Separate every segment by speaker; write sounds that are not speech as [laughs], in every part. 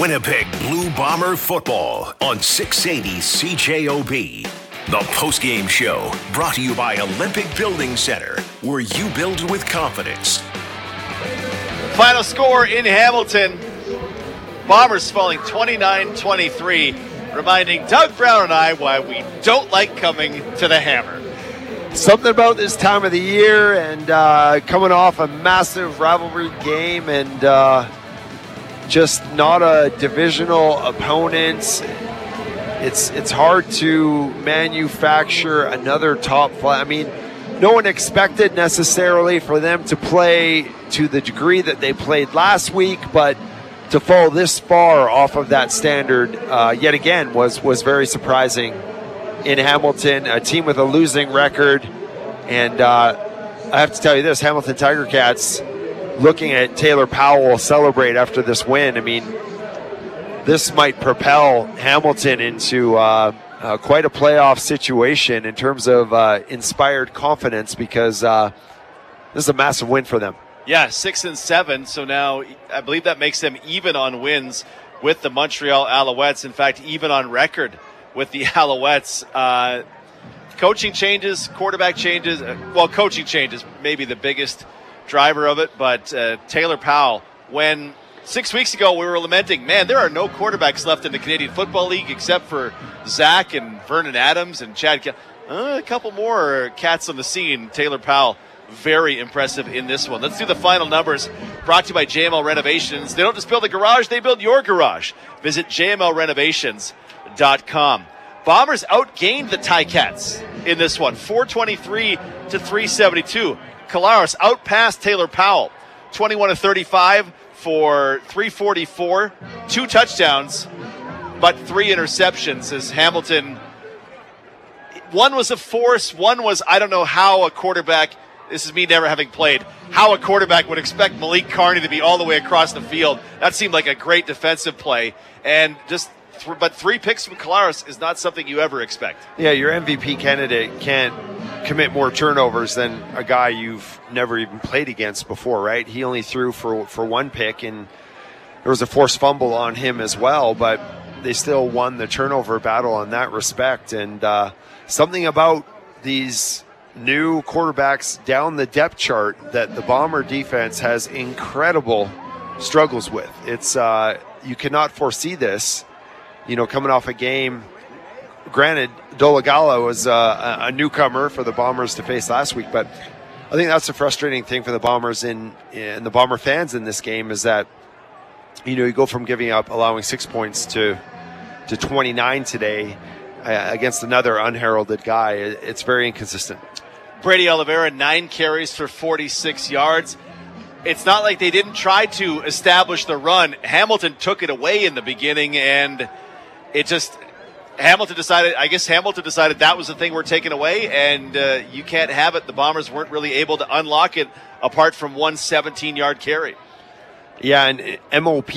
Speaker 1: Winnipeg Blue Bomber football on 680 CJOB. The postgame show brought to you by Olympic Building Center, where you build with confidence.
Speaker 2: Final score in Hamilton. Bombers falling 29 23, reminding Doug Brown and I why we don't like coming to the hammer.
Speaker 3: Something about this time of the year and uh, coming off a massive rivalry game and uh, just not a divisional opponent. It's it's hard to manufacture another top flight. I mean, no one expected necessarily for them to play to the degree that they played last week, but to fall this far off of that standard uh, yet again was was very surprising in Hamilton, a team with a losing record, and uh, I have to tell you this: Hamilton Tiger Cats looking at Taylor Powell celebrate after this win. I mean, this might propel Hamilton into. Uh, uh, quite a playoff situation in terms of uh, inspired confidence because uh, this is a massive win for them.
Speaker 2: Yeah, six and seven. So now I believe that makes them even on wins with the Montreal Alouettes. In fact, even on record with the [laughs] Alouettes. Uh, coaching changes, quarterback changes. Uh, well, coaching changes, maybe the biggest driver of it. But uh, Taylor Powell, when six weeks ago we were lamenting, man, there are no quarterbacks left in the Canadian Football League except for Zach and Vernon Adams and Chad. Uh, a couple more cats on the scene. Taylor Powell, very impressive in this one. Let's do the final numbers. Brought to you by JML Renovations. They don't just build a garage; they build your garage. Visit jmlrenovations.com. Bombers outgained the Ticats in this one, 423 to 372. Collaros outpassed Taylor Powell, 21 to 35 for 344, two touchdowns, but three interceptions as Hamilton. One was a force, one was, I don't know how a quarterback, this is me never having played, how a quarterback would expect Malik Carney to be all the way across the field. That seemed like a great defensive play. And just but three picks from Collaros is not something you ever expect.
Speaker 3: Yeah, your MVP candidate can't commit more turnovers than a guy you've never even played against before, right? He only threw for for one pick, and there was a forced fumble on him as well, but they still won the turnover battle in that respect. And uh, something about these new quarterbacks down the depth chart that the Bomber defense has incredible struggles with. It's uh, you cannot foresee this you know, coming off a game. Granted, Dolegala was uh, a newcomer for the Bombers to face last week, but I think that's the frustrating thing for the Bombers in and the Bomber fans in this game is that you know you go from giving up allowing six points to to 29 today uh, against another unheralded guy. It's very inconsistent.
Speaker 2: Brady Oliveira nine carries for 46 yards. It's not like they didn't try to establish the run. Hamilton took it away in the beginning and it just Hamilton decided. I guess Hamilton decided that was the thing we're taking away, and uh, you can't have it. The Bombers weren't really able to unlock it apart from one 17-yard carry.
Speaker 3: Yeah, and MOP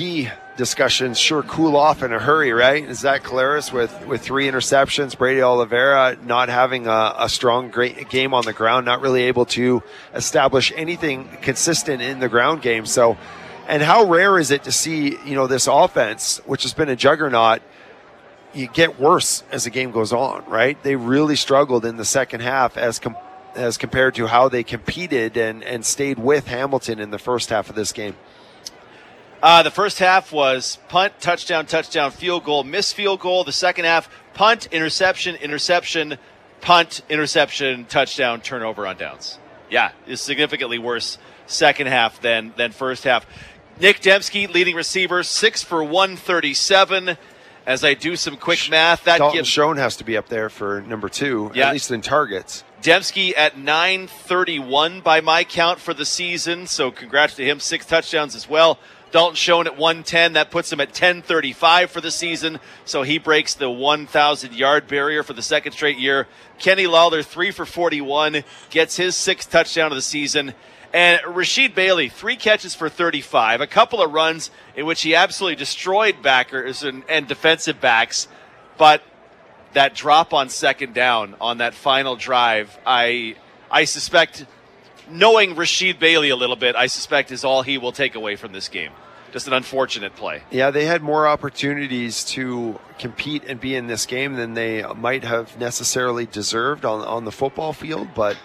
Speaker 3: discussions sure cool off in a hurry, right? Zach Collaros with with three interceptions, Brady Oliveira not having a, a, strong great game on the ground, not really able to establish anything consistent in the ground game. So, and how rare is it to see you know this offense, which has been a juggernaut you get worse as the game goes on, right? They really struggled in the second half as com- as compared to how they competed and, and stayed with Hamilton in the first half of this game.
Speaker 2: Uh, the first half was punt, touchdown, touchdown, field goal, miss field goal. The second half, punt, interception, interception, punt, interception, touchdown, turnover on downs. Yeah, it's significantly worse second half than than first half. Nick Demski, leading receiver, six for 137 as I do some quick math, that
Speaker 3: Dalton
Speaker 2: gives
Speaker 3: Schoen has to be up there for number two, yeah. at least in targets.
Speaker 2: Demski at 931 by my count for the season, so congrats to him. Six touchdowns as well. Dalton Schoen at 110. That puts him at 1035 for the season. So he breaks the 1,000 yard barrier for the second straight year. Kenny Lawler, three for 41, gets his sixth touchdown of the season. And Rashid Bailey, three catches for 35, a couple of runs in which he absolutely destroyed backers and, and defensive backs. But that drop on second down on that final drive, I I suspect, knowing Rashid Bailey a little bit, I suspect is all he will take away from this game. just an unfortunate play.
Speaker 3: Yeah, they had more opportunities to compete and be in this game than they might have necessarily deserved on, on the football field, but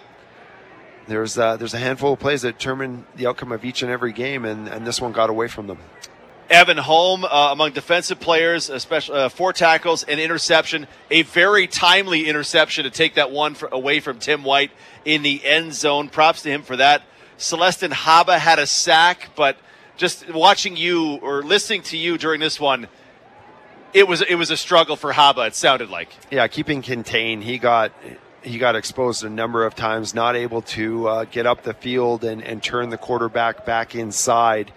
Speaker 3: there's uh, there's a handful of plays that determine the outcome of each and every game, and, and this one got away from them.
Speaker 2: Evan Holm uh, among defensive players, especially uh, four tackles and interception. A very timely interception to take that one for, away from Tim White in the end zone. Props to him for that. Celestin Haba had a sack, but just watching you or listening to you during this one, it was it was a struggle for Haba. It sounded like.
Speaker 3: Yeah, keeping contained. He got he got exposed a number of times, not able to uh, get up the field and, and turn the quarterback back inside.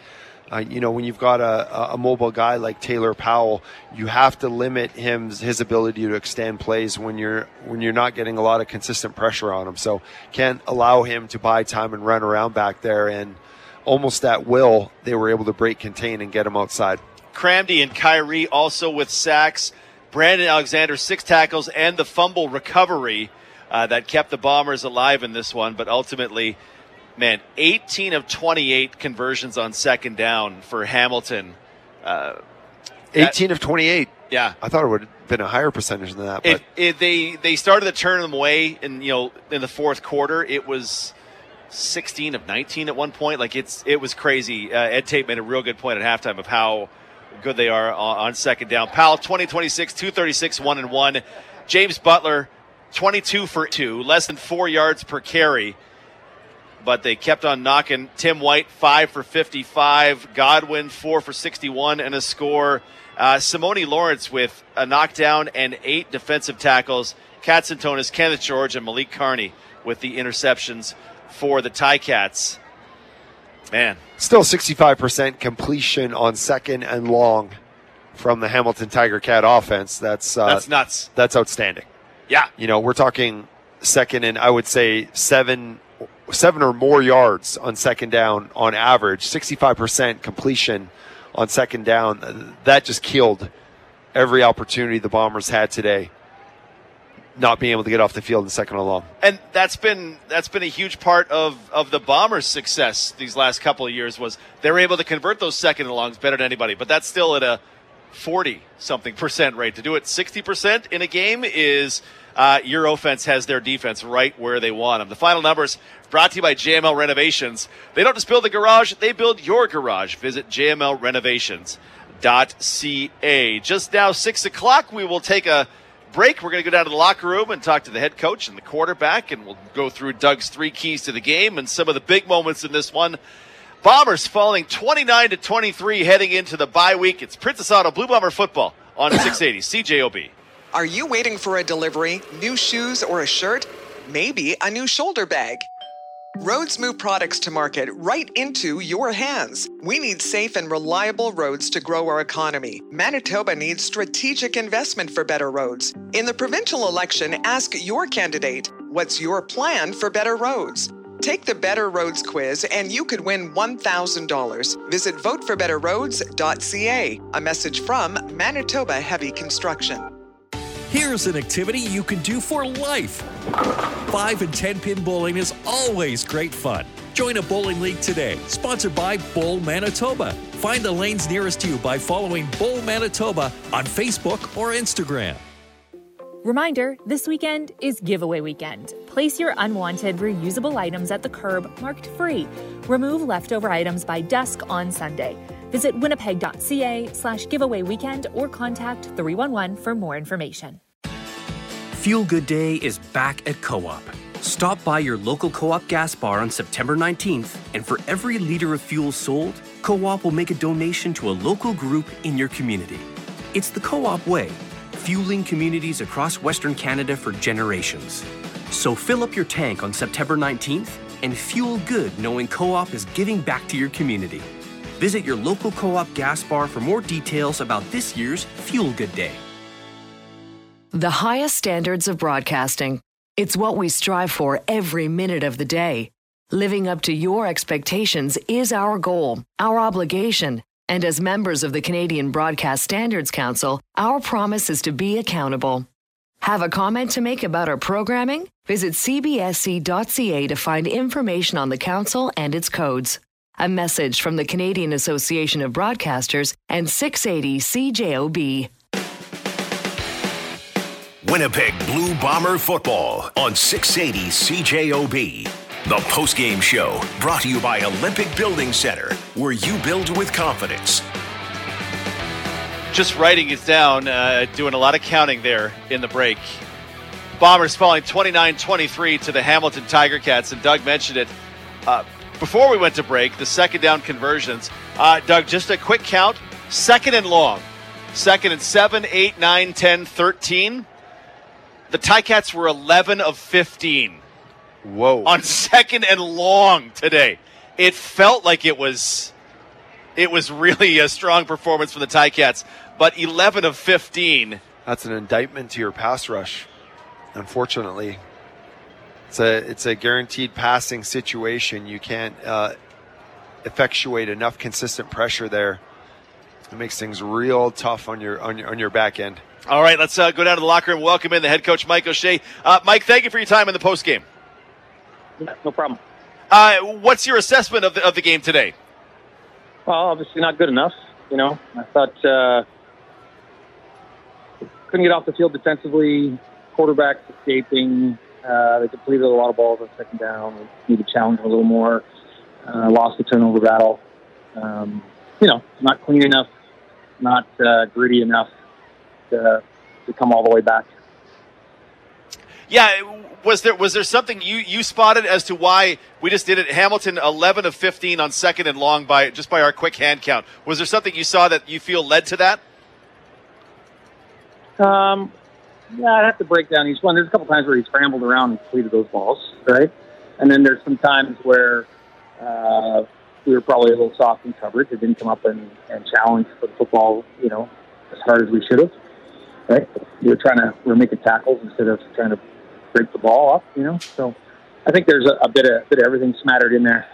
Speaker 3: Uh, you know, when you've got a, a mobile guy like Taylor Powell, you have to limit him his ability to extend plays when you're when you're not getting a lot of consistent pressure on him. So can't allow him to buy time and run around back there. And almost at will, they were able to break contain and get him outside.
Speaker 2: Kramdi and Kyrie also with sacks. Brandon Alexander six tackles and the fumble recovery uh, that kept the Bombers alive in this one, but ultimately man, 18 of 28 conversions on second down for Hamilton. Uh,
Speaker 3: 18 of 28.
Speaker 2: Yeah,
Speaker 3: I thought it would have been a higher percentage than that. But
Speaker 2: it, it, they they started to turn them away, in you know in the fourth quarter, it was 16 of 19 at one point. Like it's it was crazy. Uh, Ed Tait made a real good point at halftime of how good they are on, on second down. Powell 20 26, 236, one and one. James Butler 22 for two, less than four yards per carry but they kept on knocking. Tim White, five for 55. Godwin, four for 61 and a score. Uh, Simoni Lawrence with a knockdown and eight defensive tackles. Katsantonis, Kenneth George, and Malik Carney with the interceptions for the Ticats. Man.
Speaker 3: Still 65% completion on second and long from the Hamilton Tiger Cat offense. That's uh,
Speaker 2: that's nuts.
Speaker 3: That's outstanding.
Speaker 2: Yeah.
Speaker 3: You know, we're talking second and I would say seven seven or more yards on second down on average, 65% completion on second down. That just killed every opportunity the Bombers had today. Not being able to get off the field in second and long,
Speaker 2: and that's been that's been a huge part of of the Bombers' success these last couple of years. Was they're able to convert those second and longs better than anybody, but that's still at a forty something percent rate. To do it sixty percent in a game is uh, your offense has their defense right where they want them. The final numbers brought to you by JML Renovations. They don't just build the garage, they build your garage. Visit jmlrenovations.ca. Just now, 6 o'clock, we will take a break. We're going to go down to the locker room and talk to the head coach and the quarterback, and we'll go through Doug's three keys to the game and some of the big moments in this one. Bombers falling 29 to 23 heading into the bye week. It's Princess Auto Blue Bomber football on 680 CJOB.
Speaker 4: Are you waiting for a delivery, new shoes, or a shirt? Maybe a new shoulder bag. Roads move products to market right into your hands. We need safe and reliable roads to grow our economy. Manitoba needs strategic investment for better roads. In the provincial election, ask your candidate, What's your plan for better roads? Take the Better Roads quiz and you could win $1,000. Visit voteforbetterroads.ca. A message from Manitoba Heavy Construction.
Speaker 5: Here's an activity you can do for life. 5 and 10 pin bowling is always great fun. Join a bowling league today, sponsored by Bowl Manitoba. Find the lanes nearest you by following Bowl Manitoba on Facebook or Instagram.
Speaker 6: Reminder this weekend is giveaway weekend. Place your unwanted reusable items at the curb marked free. Remove leftover items by dusk on Sunday. Visit winnipeg.ca slash giveaway weekend or contact 311 for more information.
Speaker 7: Fuel Good Day is back at Co op. Stop by your local Co op gas bar on September 19th, and for every liter of fuel sold, Co op will make a donation to a local group in your community. It's the Co op way, fueling communities across Western Canada for generations. So fill up your tank on September 19th and fuel good knowing Co op is giving back to your community. Visit your local co op gas bar for more details about this year's Fuel Good Day.
Speaker 8: The highest standards of broadcasting. It's what we strive for every minute of the day. Living up to your expectations is our goal, our obligation. And as members of the Canadian Broadcast Standards Council, our promise is to be accountable. Have a comment to make about our programming? Visit cbsc.ca to find information on the Council and its codes. A message from the Canadian Association of Broadcasters and 680 CJOB.
Speaker 1: Winnipeg Blue Bomber football on 680 CJOB. The postgame show brought to you by Olympic Building Center, where you build with confidence.
Speaker 2: Just writing it down, uh, doing a lot of counting there in the break. Bombers falling 29 23 to the Hamilton Tiger Cats, and Doug mentioned it. Uh, before we went to break, the second down conversions. Uh, Doug, just a quick count second and long, second and 7, 8, 9, 10, 13. The Ticats were 11 of 15.
Speaker 3: Whoa.
Speaker 2: On second and long today. It felt like it was it was really a strong performance for the Ticats, but 11 of 15.
Speaker 3: That's an indictment to your pass rush. Unfortunately, it's a it's a guaranteed passing situation. You can't uh, effectuate enough consistent pressure there. It makes things real tough on your on your on your back end.
Speaker 2: All right, let's uh, go down to the locker room. Welcome in the head coach Mike O'Shea. Uh, Mike, thank you for your time in the post game.
Speaker 9: No problem.
Speaker 2: Uh, what's your assessment of the, of the game today?
Speaker 9: Well, obviously not good enough. You know, I thought uh, couldn't get off the field defensively. Quarterbacks escaping. Uh, they completed a lot of balls on second down. We need to challenge them a little more. Uh, lost the turnover battle. Um, you know, not clean enough, not uh, gritty enough to, to come all the way back.
Speaker 2: Yeah, was there was there something you, you spotted as to why we just did it? Hamilton eleven of fifteen on second and long by just by our quick hand count. Was there something you saw that you feel led to that?
Speaker 9: Um, yeah, I'd have to break down each one. There's a couple times where he scrambled around and completed those balls, right? And then there's some times where uh, we were probably a little soft in coverage. It didn't come up and, and challenge for the football, you know, as hard as we should have, right? We were trying to, we were making tackles instead of trying to break the ball up, you know? So I think there's a, a bit of, a bit of everything smattered in there.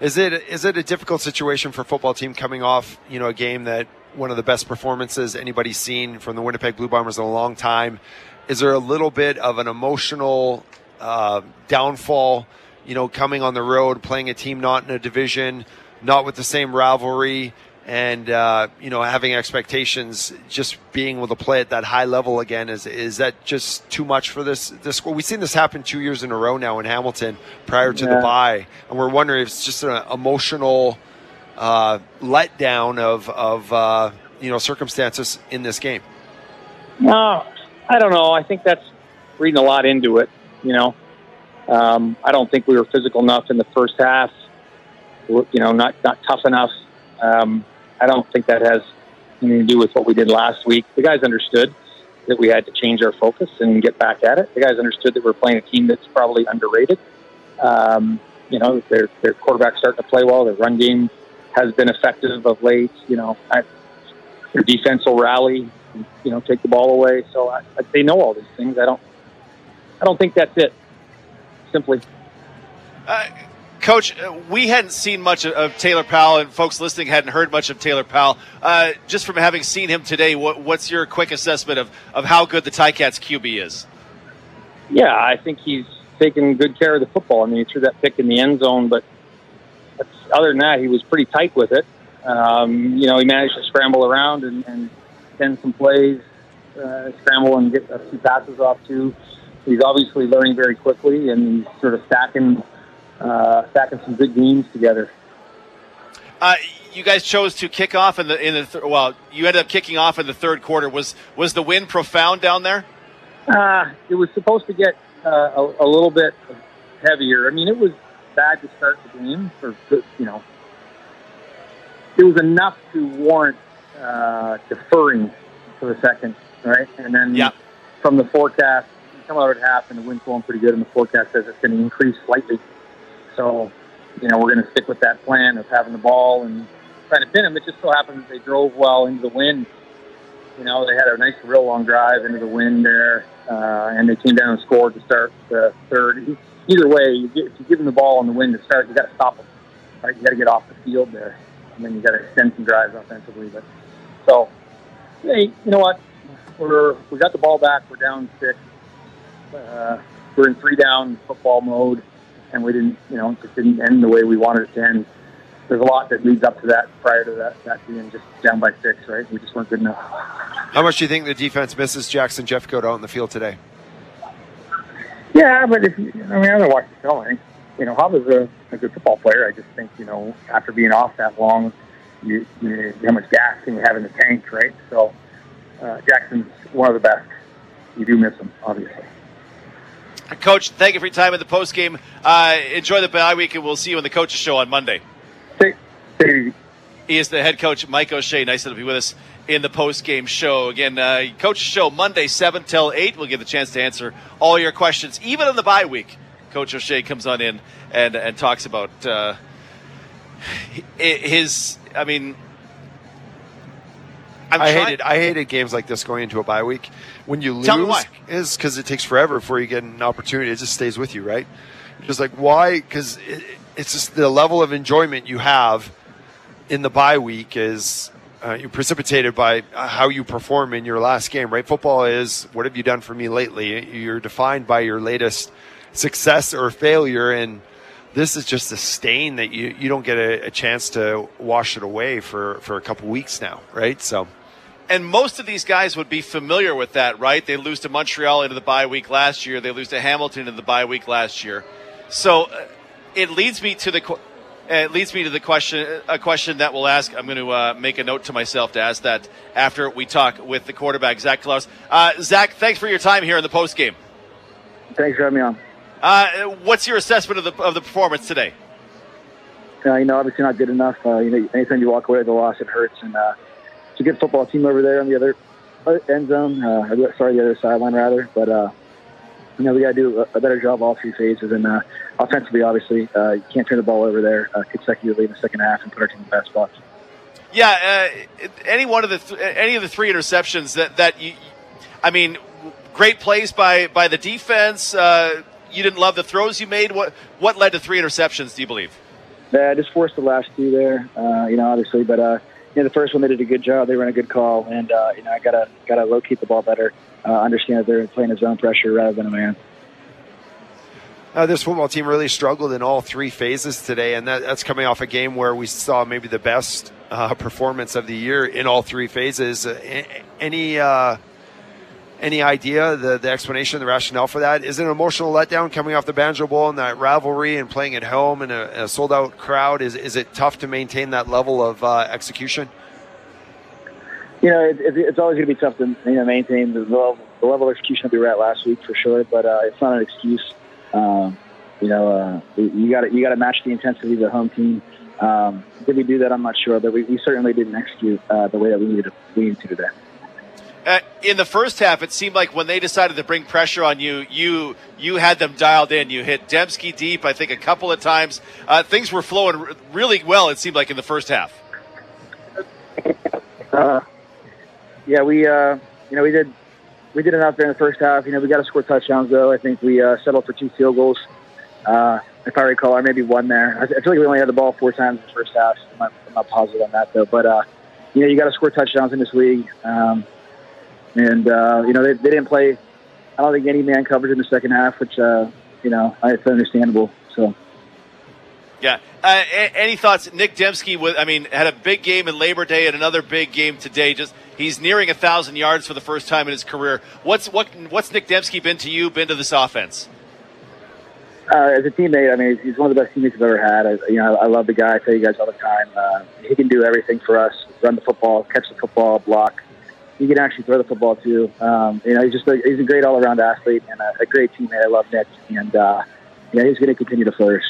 Speaker 3: Is it is it a difficult situation for a football team coming off you know a game that one of the best performances anybody's seen from the Winnipeg Blue Bombers in a long time? Is there a little bit of an emotional uh, downfall? You know, coming on the road, playing a team not in a division, not with the same rivalry, and uh, you know having expectations, just being able to play at that high level again is is that just too much for this this? We've seen this happen two years in a row now in Hamilton prior to yeah. the bye, and we're wondering if it's just an emotional uh, letdown of of uh, you know circumstances in this game.
Speaker 9: No, I don't know. I think that's reading a lot into it. You know, um, I don't think we were physical enough in the first half. You know, not not tough enough. Um, I don't think that has anything to do with what we did last week. The guys understood that we had to change our focus and get back at it. The guys understood that we're playing a team that's probably underrated. Um, you know, their their quarterback's starting to play well. Their run game has been effective of late. You know, I, their defense will rally. You know, take the ball away. So I, I, they know all these things. I don't. I don't think that's it. Simply.
Speaker 2: Uh, Coach, uh, we hadn't seen much of Taylor Powell, and folks listening hadn't heard much of Taylor Powell. Uh, just from having seen him today, what, what's your quick assessment of, of how good the Ticats QB is?
Speaker 9: Yeah, I think he's taking good care of the football. I mean, he threw that pick in the end zone, but other than that, he was pretty tight with it. Um, you know, he managed to scramble around and, and send some plays, uh, scramble and get a few passes off too. He's obviously learning very quickly and sort of stacking – uh, stacking some good games together.
Speaker 2: Uh, you guys chose to kick off in the in the th- well. You ended up kicking off in the third quarter. Was was the wind profound down there?
Speaker 9: Uh, it was supposed to get uh, a, a, little bit heavier. I mean, it was bad to start the game for you know. It was enough to warrant uh, deferring for the second, right? And then
Speaker 2: yeah.
Speaker 9: from the forecast, you come out at half, and the wind's blowing pretty good, and the forecast says it's going to increase slightly. So, you know, we're going to stick with that plan of having the ball and trying to pin them. It just so happens they drove well into the wind. You know, they had a nice, real long drive into the wind there, uh, and they came down and scored to start the third. Either way, you get, if you give them the ball in the wind to start, you got to stop them. Right? You got to get off the field there, and then you got to extend some drives offensively. But so, hey, you know what? We're we got the ball back. We're down six. Uh, we're in three down football mode
Speaker 10: and we didn't, you know, it didn't end the way we wanted it to end. There's a lot that leads up to that prior to that, that being just down by six, right? We just weren't good enough.
Speaker 3: How much do you think the defense misses Jackson Jeffcoat out in the field today?
Speaker 10: Yeah, but if you, I mean, I don't watch the film. I think, you know, Hobb is a, a good football player. I just think, you know, after being off that long, you, you how much gas can you have in the tank, right? So uh, Jackson's one of the best. You do miss him, obviously.
Speaker 2: Coach, thank you for your time in the post game. Uh, enjoy the bye week, and we'll see you on the coaches show on Monday. He is the head coach, Mike O'Shea. Nice to be with us in the post game show. Again, uh, coach show Monday, 7 till 8. We'll get the chance to answer all your questions, even on the bye week. Coach O'Shea comes on in and, and talks about uh, his, I mean,
Speaker 3: I'm i hated I hated games like this going into a bye week. When you lose, is because it takes forever before you get an opportunity. It just stays with you, right? Just like why? Because it, it's just the level of enjoyment you have in the bye week is uh, you're precipitated by how you perform in your last game, right? Football is what have you done for me lately? You're defined by your latest success or failure, and this is just a stain that you, you don't get a, a chance to wash it away for, for a couple weeks now, right? So
Speaker 2: and most of these guys would be familiar with that, right? They lose to Montreal into the bye week last year. They lose to Hamilton in the bye week last year. So uh, it leads me to the it leads me to the question a question that we'll ask. I'm going to uh, make a note to myself to ask that after we talk with the quarterback Zach Collaros. Uh, Zach, thanks for your time here in the post game.
Speaker 10: Thanks for having me on.
Speaker 2: Uh, what's your assessment of the of the performance today?
Speaker 10: Uh, you know, obviously not good enough. Uh, you know, anytime you walk away with a loss, it hurts, and it's a good football team over there on the other end zone. Uh, sorry, the other sideline rather. But uh, you know, we got to do a, better job all three phases. And uh, offensively, obviously, uh, you can't turn the ball over there uh, consecutively in the second half and put our team in the best spots.
Speaker 2: Yeah, uh, any one of the th- any of the three interceptions that that you, I mean, great plays by by the defense. Uh, you didn't love the throws you made. What what led to three interceptions? Do you believe?
Speaker 10: Yeah, I just forced the last two there. Uh, you know, obviously, but uh, know, the first one they did a good job. They ran a good call, and uh, you know, I gotta gotta locate the ball better. Uh, understand that they're playing a zone pressure rather than a man.
Speaker 3: Uh, this football team really struggled in all three phases today, and that, that's coming off a game where we saw maybe the best uh, performance of the year in all three phases. Uh, any uh, any idea the, the explanation, the rationale for that? Is it an emotional letdown coming off the Banjo Bowl and that rivalry and playing at home and a, a sold out crowd? Is, is it tough to maintain that level of uh, execution?
Speaker 10: You know, it, it, it's always going to be tough to you know, maintain the level, the level of execution that we were at last week for sure, but uh, it's not an excuse. Um, you know, uh, you got you got to match the intensity of the home team. Um, did we do that? I'm not sure, but we, we certainly didn't execute uh, the way that we needed to, we needed to today.
Speaker 2: Uh, in the first half, it seemed like when they decided to bring pressure on you, you you had them dialed in. You hit Demski deep, I think, a couple of times. Uh, things were flowing r- really well. It seemed like in the first half.
Speaker 10: Uh, yeah, we uh, you know we did we did enough there in the first half. You know, we got to score touchdowns though. I think we uh, settled for two field goals. Uh, if I recall, or maybe one there. I, feel like we only had the ball four times in the first half. I'm not, I'm not positive on that though, but you know, you got to score touchdowns in this league. Um, and uh, you know they, they didn't play. I don't think any man coverage in the second half, which uh, you know it's understandable. So.
Speaker 2: Yeah. Uh, any thoughts, Nick Demski? With I mean, had a big game in Labor Day and another big game today. Just he's nearing a thousand yards for the first time in his career. What's what? What's Nick Demski been to you? Been to this offense?
Speaker 10: Uh, as a teammate, I mean, he's one of the best teammates I've ever had. I, you know, I love the guy. I tell you guys all the time. Uh, he can do everything for us: run the football, catch the football, block he can actually throw the football too. Um, you know, he's just a, he's a great all around athlete and a, a, great teammate. I love Nick, and uh, yeah, he's going to continue to flourish.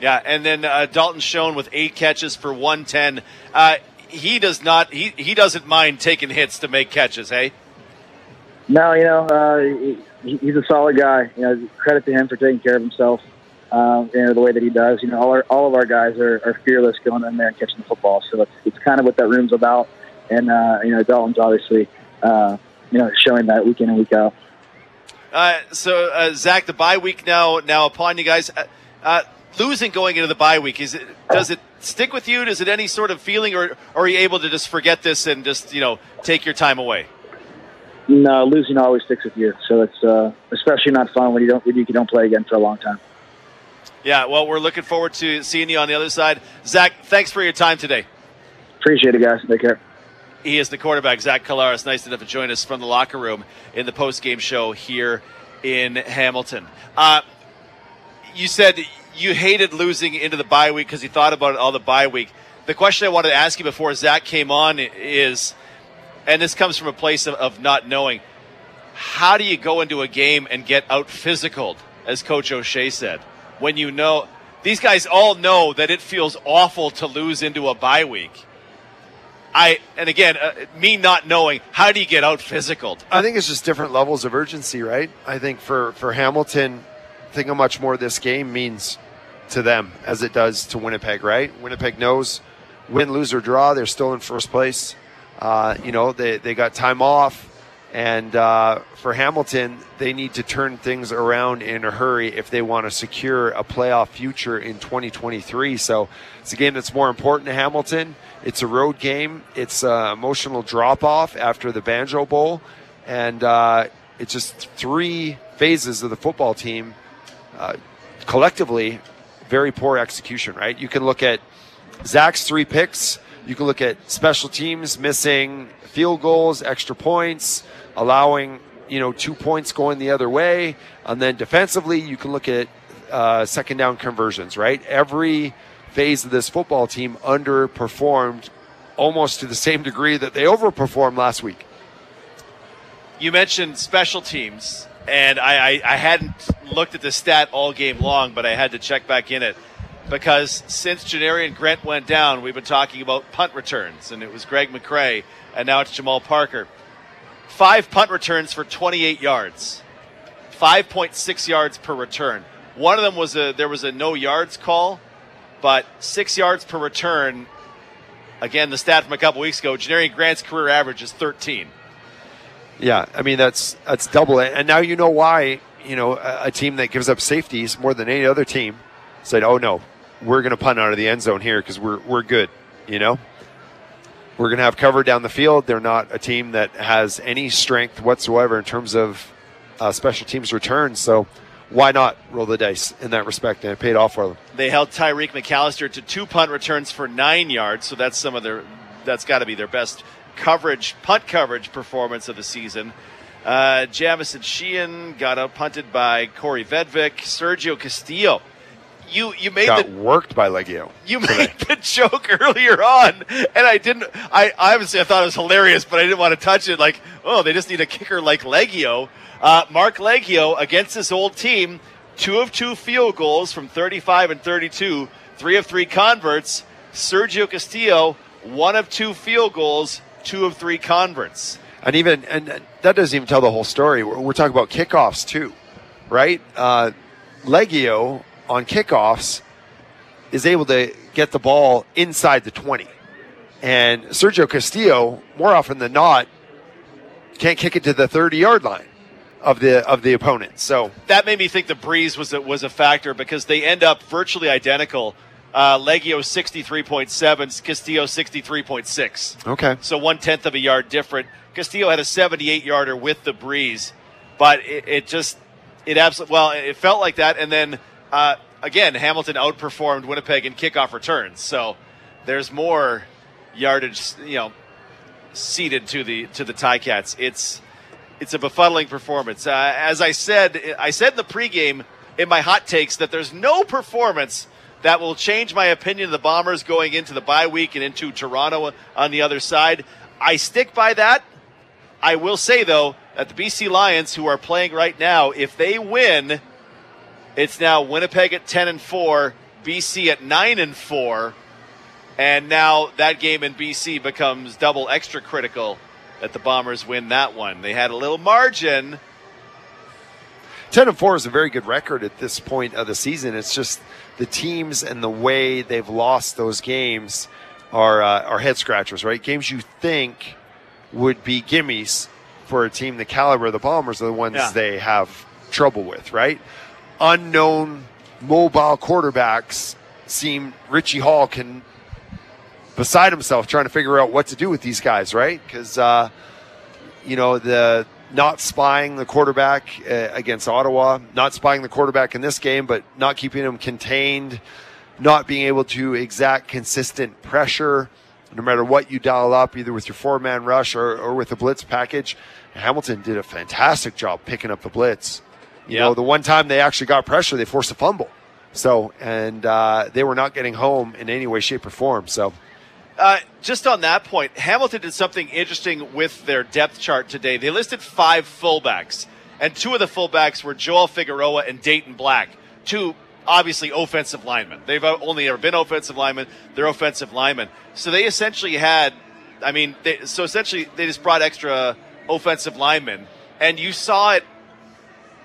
Speaker 2: Yeah, and then uh, Dalton Schoen with eight catches for one ten. Uh, he does not he he doesn't mind taking hits to make catches. Hey.
Speaker 10: No, you know, uh, he, he's a solid guy. You know, credit to him for taking care of himself. Um, you know the way that he does. You know, all our all of our guys are, are fearless going in there and catching the football. So it's it's kind of what that room's about and uh, you know Dalton's obviously uh, you know showing that week in and week out.
Speaker 2: Uh, so uh, Zach, the bye week now now upon you guys. Uh, uh, losing going into the bye week is it does it stick with you? Does it any sort of feeling, or, or are you able to just forget this and just you know take your time away?
Speaker 10: No, losing always sticks with you. So it's especially not fun when you don't when you don't play again for a long time.
Speaker 2: Yeah, well, we're looking forward to seeing you on the other side. Zach, thanks for your time today.
Speaker 9: Appreciate it, guys. Take care.
Speaker 2: He is the quarterback, Zach Collaros. Nice enough to join us from the locker room in the post-game show here in Hamilton. Uh, you said you hated losing into the bye week because you thought about it all the bye week. The question I wanted to ask you before Zach came on is, and this comes from a place of, of not knowing, how do you go into a game and get out physical, as Coach O'Shea said, when you know these guys all know that it feels awful to lose into a bye week? I and again, uh, me not knowing how do you get out physical?
Speaker 3: I think it's just different levels of urgency, right? I think for for Hamilton, think how much more this game means to them as it does to Winnipeg, right? Winnipeg knows win, lose, or draw, they're still in first place. Uh, you know, they, they got time off. And uh, for Hamilton, they need to turn things around in a hurry if they want to secure a playoff future in 2023. So it's a game that's more important to Hamilton. It's a road game. It's an emotional drop off after the Banjo Bowl. And uh, it's just three phases of the football team uh, collectively very poor execution, right? You can look at Zach's three picks. You can look at special teams missing field goals, extra points, allowing you know two points going the other way, and then defensively you can look at uh, second down conversions. Right, every phase of this football team underperformed almost to the same degree that they overperformed last week.
Speaker 2: You mentioned special teams, and I, I, I hadn't looked at the stat all game long, but I had to check back in it because since Janarion Grant went down, we've been talking about punt returns, and it was Greg McCrae, and now it's Jamal Parker. Five punt returns for 28 yards, 5.6 yards per return. One of them was a there was a no yards call, but six yards per return. Again, the stat from a couple weeks ago, Janarion Grant's career average is 13.
Speaker 3: Yeah, I mean that's that's double it, and now you know why. You know, a, a team that gives up safeties more than any other team said, "Oh no, we're going to punt out of the end zone here because we're we're good." You know, we're going to have cover down the field. They're not a team that has any strength whatsoever in terms of uh, special teams returns. So why not roll the dice in that respect? And it paid off for them.
Speaker 2: They held Tyreek McAllister to two punt returns for nine yards, so that's some of their that's got to be their best coverage punt coverage performance of the season. Uh, Jamieson Sheahan got out punted by Kaare Vedvik. Sergio Castillo you you made
Speaker 3: got
Speaker 2: the
Speaker 3: worked by Liegghio.
Speaker 2: You made the joke [laughs] earlier on, and I didn't. I obviously I thought it was hilarious, but I didn't want to touch it. Like, oh, they just need a kicker like Liegghio. Uh, Marc Liegghio against this old team, two of two field goals from 35 and 32, three of three converts. Sergio Castillo, one of two field goals, two of three converts.
Speaker 3: And even and that doesn't even tell the whole story. We're, we're talking about kickoffs too, right? Uh, Liegghio on kickoffs is able to get the ball inside the 20. And Sergio Castillo, more often than not, can't kick it to the 30 yard line of the of the opponent. So
Speaker 2: that made me think the breeze was a, was a factor because they end up virtually identical. Uh, Liegghio 63.7, Castillo 63.6.
Speaker 3: Okay.
Speaker 2: So one tenth of a yard different. Castillo had a 78 yarder with the breeze, but it, it just it absolutely well it felt like that, and then uh, again, Hamilton outperformed Winnipeg in kickoff returns, so there's more yardage, you know, seeded to the to the Ticats. It's it's a befuddling performance. Uh, as I said, I said in the pregame in my hot takes that there's no performance that will change my opinion of the Bombers going into the bye week and into Toronto on the other side. I stick by that. I will say though that the BC Lions, who are playing right now, if they win it's now Winnipeg at 10 and 4, BC at 9 and 4. And now that game in BC becomes double extra critical that the Bombers win that one. They had a little margin.
Speaker 3: 10 and 4 is a very good record at this point of the season. It's just the teams and the way they've lost those games are uh, are head scratchers, right? Games you think would be gimmies for a team the caliber of the Bombers are the ones yeah. they have trouble with, right? Unknown mobile quarterbacks seem Richie Hall can beside himself trying to figure out what to do with these guys, right? Because uh, you know the not spying the quarterback uh, against Ottawa, not spying the quarterback in this game, but not keeping him contained, not being able to exact consistent pressure, no matter what you dial up, either with your four man rush or, or with the blitz package. Hamilton did a fantastic job picking up the blitz. You
Speaker 2: Yep.
Speaker 3: know, the one time they actually got pressure, they forced a fumble. So, and uh, they were not getting home in any way, shape, or form. So,
Speaker 2: Uh, just on that point, Hamilton did something interesting with their depth chart today. They listed five fullbacks, and two of the fullbacks were Joel Figueroa and Dayton Black, two obviously offensive linemen. They've only ever been offensive linemen. They're offensive linemen. So they essentially had, I mean, they, so essentially they just brought extra offensive linemen, and you saw it.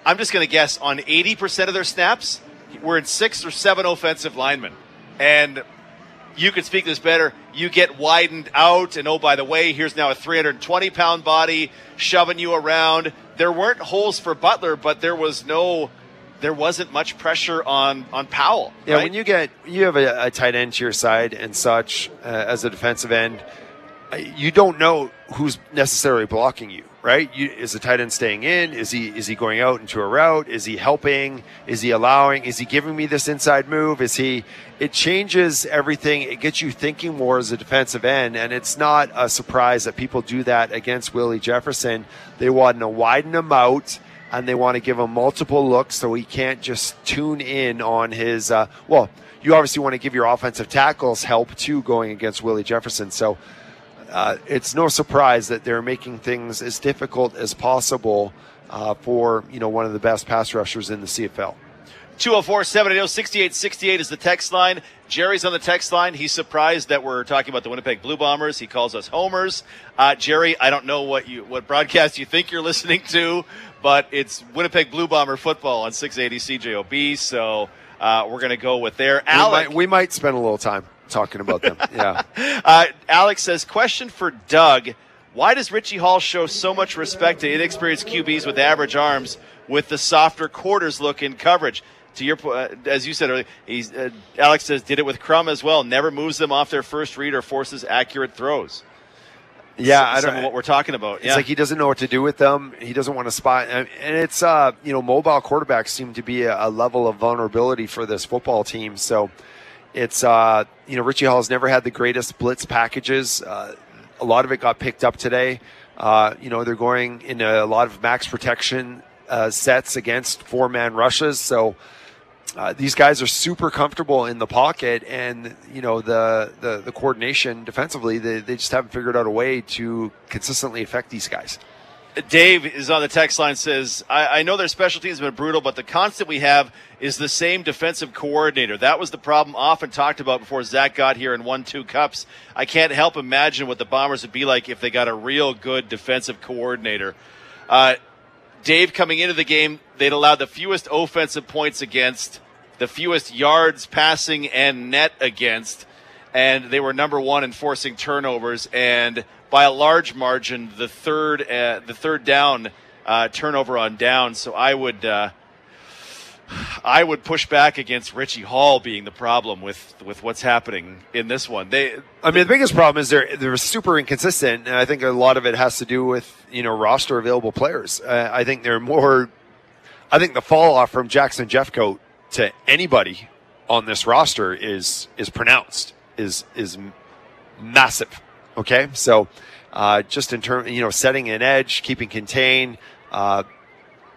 Speaker 2: I'm just going to guess on 80% of their snaps, we're in six or seven offensive linemen, and you could speak this better. You get widened out, and oh, by the way, here's now a 320 pound body shoving you around. There weren't holes for Butler, but there was no, there wasn't much pressure on on Powell.
Speaker 3: Yeah,
Speaker 2: right?
Speaker 3: when you get you have a, a tight end to your side and such uh, as a defensive end, you don't know who's necessarily blocking you, right? You, is the tight end staying in? Is he is he going out into a route? Is he helping? Is he allowing? Is he giving me this inside move? Is he? It changes everything. It gets you thinking more as a defensive end, and it's not a surprise that people do that against Willie Jefferson. They want to widen him out and they want to give him multiple looks so he can't just tune in on his. Uh, well, you obviously want to give your offensive tackles help too going against Willie Jefferson. So uh, it's no surprise that they're making things as difficult as possible uh, for you know one of the best pass rushers in the CFL.
Speaker 2: 204 780 6868 is the text line. Jerry's on the text line. He's surprised that we're talking about the Winnipeg Blue Bombers. He calls us homers. Uh, Jerry, I don't know what you what broadcast you think you're [laughs] listening to, but it's Winnipeg Blue Bomber football on 680 CJOB. So uh, we're going to go with there.
Speaker 3: We might, we might spend a little time talking about them. [laughs] yeah.
Speaker 2: uh, Alex says, question for Doug. Why does Richie Hall show so much respect to inexperienced QBs with average arms with the softer quarters look in coverage? To your point, as you said earlier, he's, uh, Alex says, did it with Crum as well. Never moves them off their first read or forces accurate throws.
Speaker 3: Yeah,
Speaker 2: S-
Speaker 3: I don't.
Speaker 2: know what we're talking about.
Speaker 3: It's
Speaker 2: yeah.
Speaker 3: like he doesn't know what to do with them. He doesn't want to spot, and and it's uh, you know, mobile quarterbacks seem to be a, a level of vulnerability for this football team. So it's uh, you know, Richie Hall's never had the greatest blitz packages. Uh, a lot of it got picked up today. Uh, you know, they're going in a lot of max protection uh, sets against four man rushes. So uh, these guys are super comfortable in the pocket, and you know the the, the coordination defensively, they, they just haven't figured out a way to consistently affect these guys.
Speaker 2: Dave is on the text line says, I, I know their special teams have been brutal, but the constant we have is the same defensive coordinator. That was the problem often talked about before Zach got here and won two cups. I can't help imagine what the Bombers would be like if they got a real good defensive coordinator. Uh, Dave coming into the game, they'd allowed the fewest offensive points against, the fewest yards passing and net against, and they were number one in forcing turnovers, and by a large margin, the third uh, the third down uh, turnover on down. So I would uh, I would push back against Richie Hall being the problem with with what's happening in this one. They
Speaker 3: I mean, the biggest problem is they're they're super inconsistent, and I think a lot of it has to do with you know roster available players. Uh, I think they're more. I think the fall off from Jackson Jeffcoat to anybody on this roster is is pronounced is is massive. Okay, so uh, just in terms, you know, setting an edge, keeping contained, uh,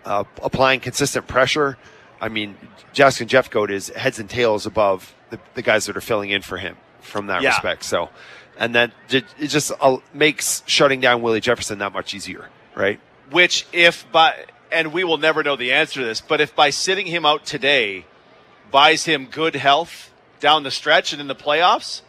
Speaker 3: uh, applying consistent pressure. I mean, Jackson Jeffcoat is heads and tails above the, the guys that are filling in for him from that
Speaker 2: Yeah.
Speaker 3: respect. So, and then it it just uh, makes shutting down Willie Jefferson that much easier, right?
Speaker 2: which if by and we will never know the answer to this, but if by sitting him out today buys him good health down the stretch and in the playoffs,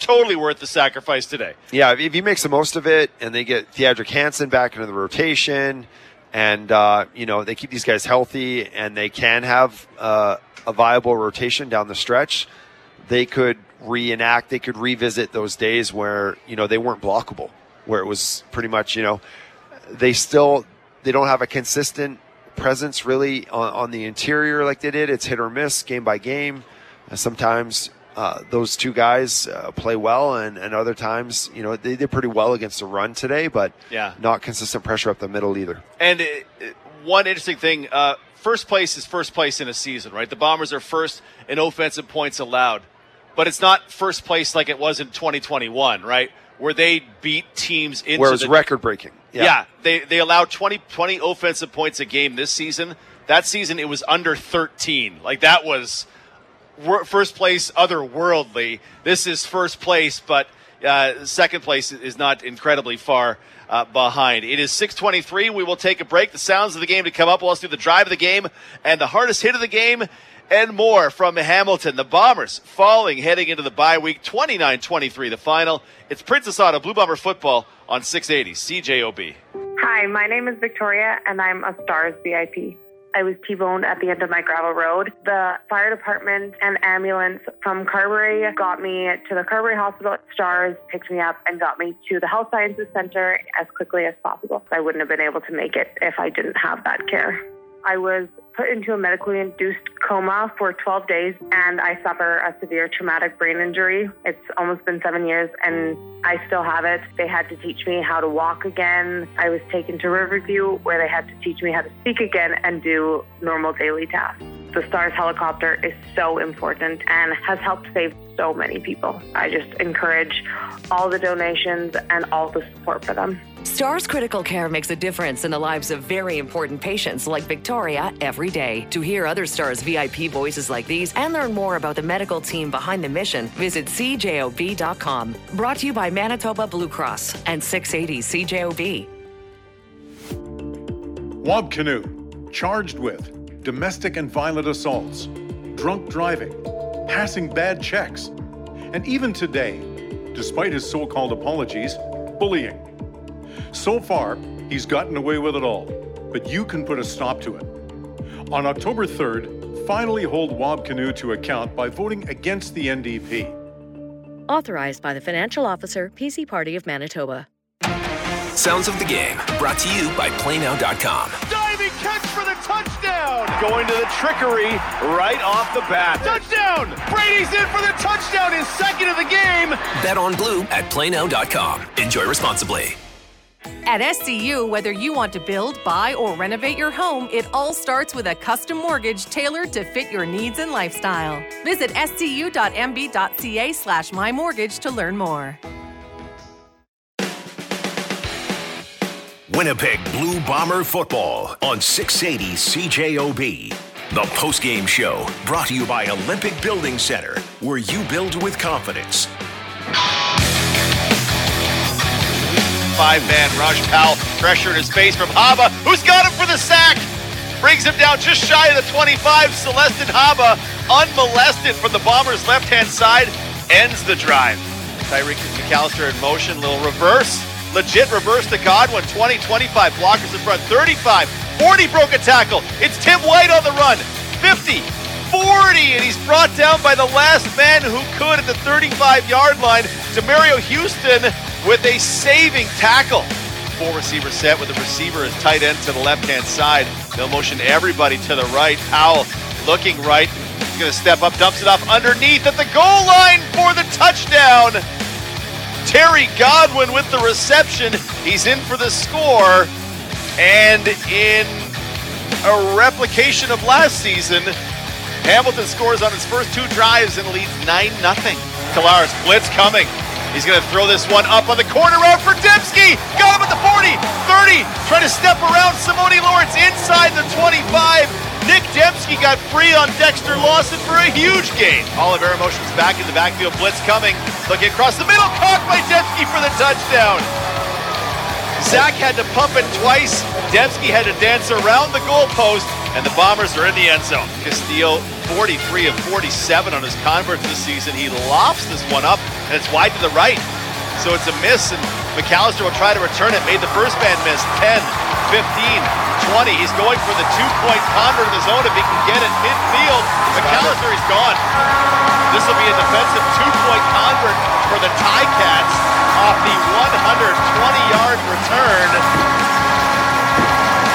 Speaker 2: totally worth the sacrifice today.
Speaker 3: Yeah, if he makes the most of it, and they get Theodric Hansen back into the rotation, and uh, you know they keep these guys healthy, and they can have uh, a viable rotation down the stretch, they could reenact, they could revisit those days where you know they weren't blockable, where it was pretty much you know they still they don't have a consistent presence really on, on the interior like they did. It's hit or miss game by game. Sometimes uh, those two guys uh, play well, and, and other times, you know, they did pretty well against the run today, but
Speaker 2: Yeah.
Speaker 3: not consistent pressure up the middle either.
Speaker 2: And uh, uh, one interesting thing, uh, first place is first place in a season, right? The Bombers are first in offensive points allowed, but it's not first place like it was in 2021, right? Where they beat teams into
Speaker 3: Whereas
Speaker 2: the
Speaker 3: record breaking.
Speaker 2: Yeah. they they allowed 20, 20 offensive points a game this season. That season it was under 13. Like that was first place otherworldly. This is first place, but uh, second place is not incredibly far uh, behind. It is 6:23. We will take a break. The sounds of the game to come up. We'll also do the drive of the game and the hardest hit of the game and more from Hamilton. The Bombers falling heading into the bye week 29-23 the final. It's Princess Auto Blue Bomber football on 680 CJOB.
Speaker 11: Hi, my name is Victoria, and I'm a STARS VIP. I was T-boned at the end of my gravel road. The fire department and ambulance from Carberry got me to the Carberry Hospital. at STARS picked me up and got me to the Health Sciences Center as quickly as possible. I wouldn't have been able to make it if I didn't have that care. I was put into a medically induced coma for 12 days and I suffer a severe traumatic brain injury. It's almost been seven years and I still have it. They had to teach me how to walk again. I was taken to Riverview where they had to teach me how to speak again and do normal daily tasks. The STARS helicopter is so important and has helped save so many people. I just encourage all the donations and all the support for them.
Speaker 8: STARS Critical Care makes a difference in the lives of very important patients like Victoria every day. To hear other STARS VIP voices like these and learn more about the medical team behind the mission, visit cjob.com. Brought to you by Manitoba Blue Cross and 680 CJOB.
Speaker 12: Wab Kinew, charged with domestic and violent assaults, drunk driving, passing bad checks, and even today, despite his so called apologies, bullying. So far, he's gotten away with it all, but you can put a stop to it. On October 3rd, finally hold Wab Kinew to account by voting against the NDP.
Speaker 13: Authorized by the Financial Officer, PC Party of Manitoba.
Speaker 14: Sounds of the game brought to you by PlayNow.com.
Speaker 2: Diving catch for the touchdown. Going to the trickery right off the bat. Touchdown! Brady's in for the touchdown, his second of the game.
Speaker 14: Bet on blue at PlayNow.com. Enjoy responsibly.
Speaker 15: At SCU, whether you want to build, buy, or renovate your home, it all starts with a custom mortgage tailored to fit your needs and lifestyle. Visit scu.mb.ca slash mymortgage to learn more.
Speaker 1: Winnipeg Blue Bomber football on 680 CJOB. The postgame show brought to you by Olympic Building Center, where you build with confidence.
Speaker 2: Five man rush. Powell pressure in his face from Haba, who's got him for the sack. Brings him down just shy of the 25. Celestin Haba, unmolested from the Bombers' left hand side, ends the drive. Tyreek McAllister in motion, little reverse. Legit reverse to Godwin. 20, 25. Blockers in front. 35. 40 broke a tackle. It's Tim White on the run. 50. 40. And he's brought down by the last man who could at the 35 yard line. Demerio Houston with a saving tackle. Four receiver set with the receiver as tight end to the left hand side. They'll motion everybody to the right. Powell looking right. He's going to step up, dumps it off underneath at the goal line for the touchdown. Terry Godwin with the reception. He's in for the score. And in a replication of last season, Hamilton scores on his first two drives and leads 9 0. Collaros blitz coming. He's going to throw this one up on the corner route for Demski. Got him at the 40, 30. Trying to step around Simoni Lawrence inside the 25. Nic Demski got free on Dexter Lawson for a huge gain. Oliver motions back in the backfield. Blitz coming. Looking across the middle. Caught by Demski for the touchdown. Zach had to pump it twice. Demski had to dance around the goalpost, and the Bombers are in the end zone. Castillo, 43 of 47 on his converts this season. He lofts this one up, and it's wide to the right. So it's a miss, and McAllister will try to return it. Made the first man miss. 10, 15, 20. He's going for the two-point convert in the zone if he can get it midfield. McAllister is gone. This will be a defensive two-point convert for the Ticats off the 120-yard return.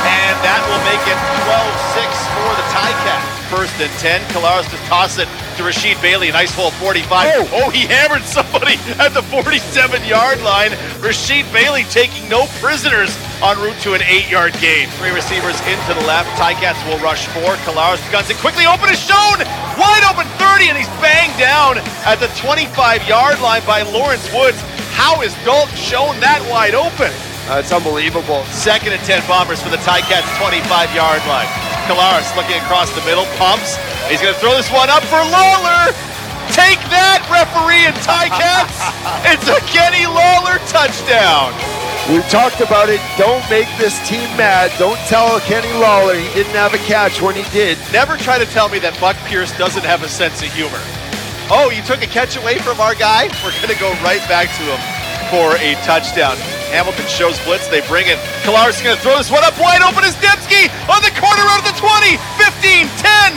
Speaker 2: And that will make it 12-6 for the Ticats. First and 10. Collaros to toss it to Rasheed Bailey. Nice hole 45. Oh, he hammered somebody [laughs] at the 47 yard line. Rasheed Bailey taking no prisoners en route to an eight yard gain. Three receivers into the left. Ticats will rush four. Collaros guns it quickly. Open is Schoen. Wide open 30, and he's banged down at the 25 yard line by Lawrence Woods. How is Dalton Schoen that wide open?
Speaker 3: Uh, it's unbelievable.
Speaker 2: Second and 10 bombers for the Ticats 25 yard line. Collaros looking across the middle, pumps. He's going to throw this one up for Lawler. Take that, referee and Ticats. [laughs] it's a Kenny Lawler touchdown.
Speaker 3: We talked about it. Don't make this team mad. Don't tell Kenny Lawler he didn't have a catch when he did.
Speaker 2: Never try to tell me that Buck Pierce doesn't have a sense of humor. Oh, you took a catch away from our guy? We're going to go right back to him for a touchdown. Hamilton shows blitz. They bring it. Collaros going to throw this one up wide open is Demski on the corner out of the 20, 15,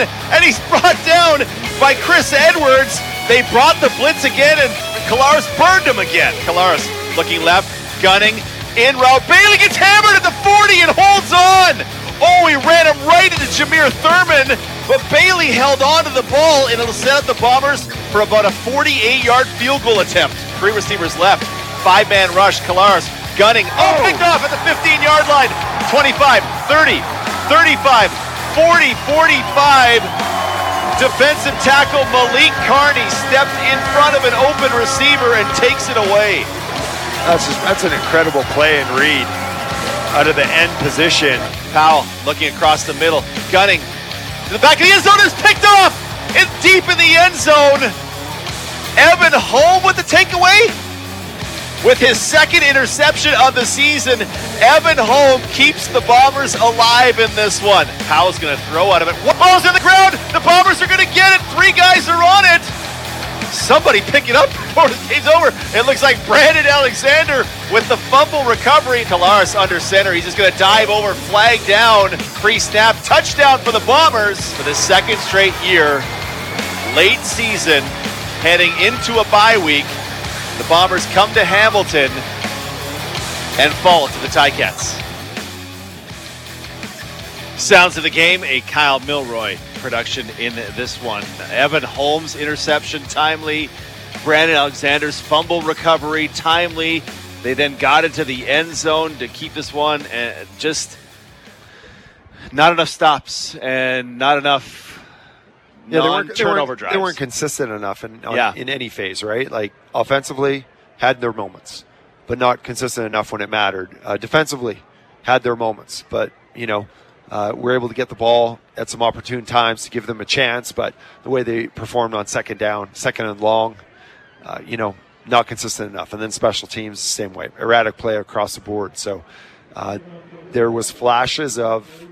Speaker 2: 10, and he's [laughs] brought down by Chris Edwards. They brought the blitz again, and Collaros burned him again. Collaros looking left, gunning, in route. Bailey gets hammered at the 40 and holds on. Oh, he ran him right into Jameer Thurman, but Bailey held on to the ball, and it'll set up the Bombers for about a 48 yard field goal attempt. Three receivers left. Five man rush. Collaros gunning. Oh, oh, picked off at the 15 yard line. 25, 30, 35, 40, 45. Defensive tackle Malik Carney stepped in front of an open receiver and takes it away.
Speaker 3: That's just, that's an incredible play and read out of the end position.
Speaker 2: Powell looking across the middle, gunning to the back of the end zone is picked off. It's deep in the end zone. Evan Holm with the takeaway. With his second interception of the season, Evan Holm keeps the Bombers alive in this one. Powell's going to throw out of it. What ball's in the ground. The Bombers are going to get it. Three guys are on it. Somebody pick it up before the game's over. It looks like Brandon Alexander with the fumble recovery. Collaros under center. He's just going to dive over, flag down, free snap, touchdown for the Bombers for the second straight year. Late season, heading into a bye week. The Bombers come to Hamilton and fall to the Ticats. Sounds of the game, a Kyle Milroy production in this one. Evan Holm's interception timely. Brandon Alexander's fumble recovery timely. They then got into the end zone to keep this one and just not enough stops and not enough
Speaker 3: Yeah, they weren't, they,
Speaker 2: turnover
Speaker 3: weren't,
Speaker 2: drives.
Speaker 3: they weren't consistent enough in, on,
Speaker 2: Yeah.
Speaker 3: in any phase, right? Like offensively, had their moments, but not consistent enough when it mattered. Uh, defensively, had their moments, but you know, uh, we're able to get the ball at some opportune times to give them a chance. But the way they performed on second down, second and long, uh, you know, not consistent enough. And then special teams the same way, erratic play across the board. So uh, there was flashes of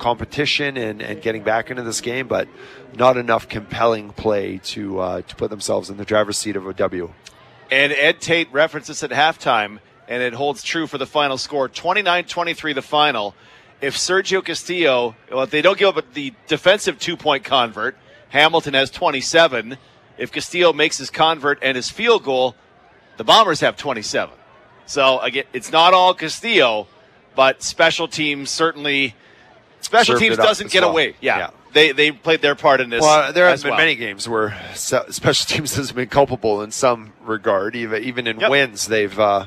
Speaker 3: competition and, and getting back into this game, but not enough compelling play to uh, to put themselves in the driver's seat of a W.
Speaker 2: And Ed Tait referenced this at halftime, and it holds true for the final score 29 23 the final. If Sergio Castillo, well, if they don't give up the defensive two point convert, Hamilton has 27. If Castillo makes his convert and his field goal, the Bombers have 27. So, again, it's not all Castillo, but special teams certainly. Special teams doesn't get
Speaker 3: well.
Speaker 2: away. Yeah.
Speaker 3: Yeah.
Speaker 2: They, they played their part in this.
Speaker 3: Well, there have been
Speaker 2: well.
Speaker 3: many games where special [laughs] teams has been culpable in some regard. Even even in
Speaker 2: Yep.
Speaker 3: wins, they've uh,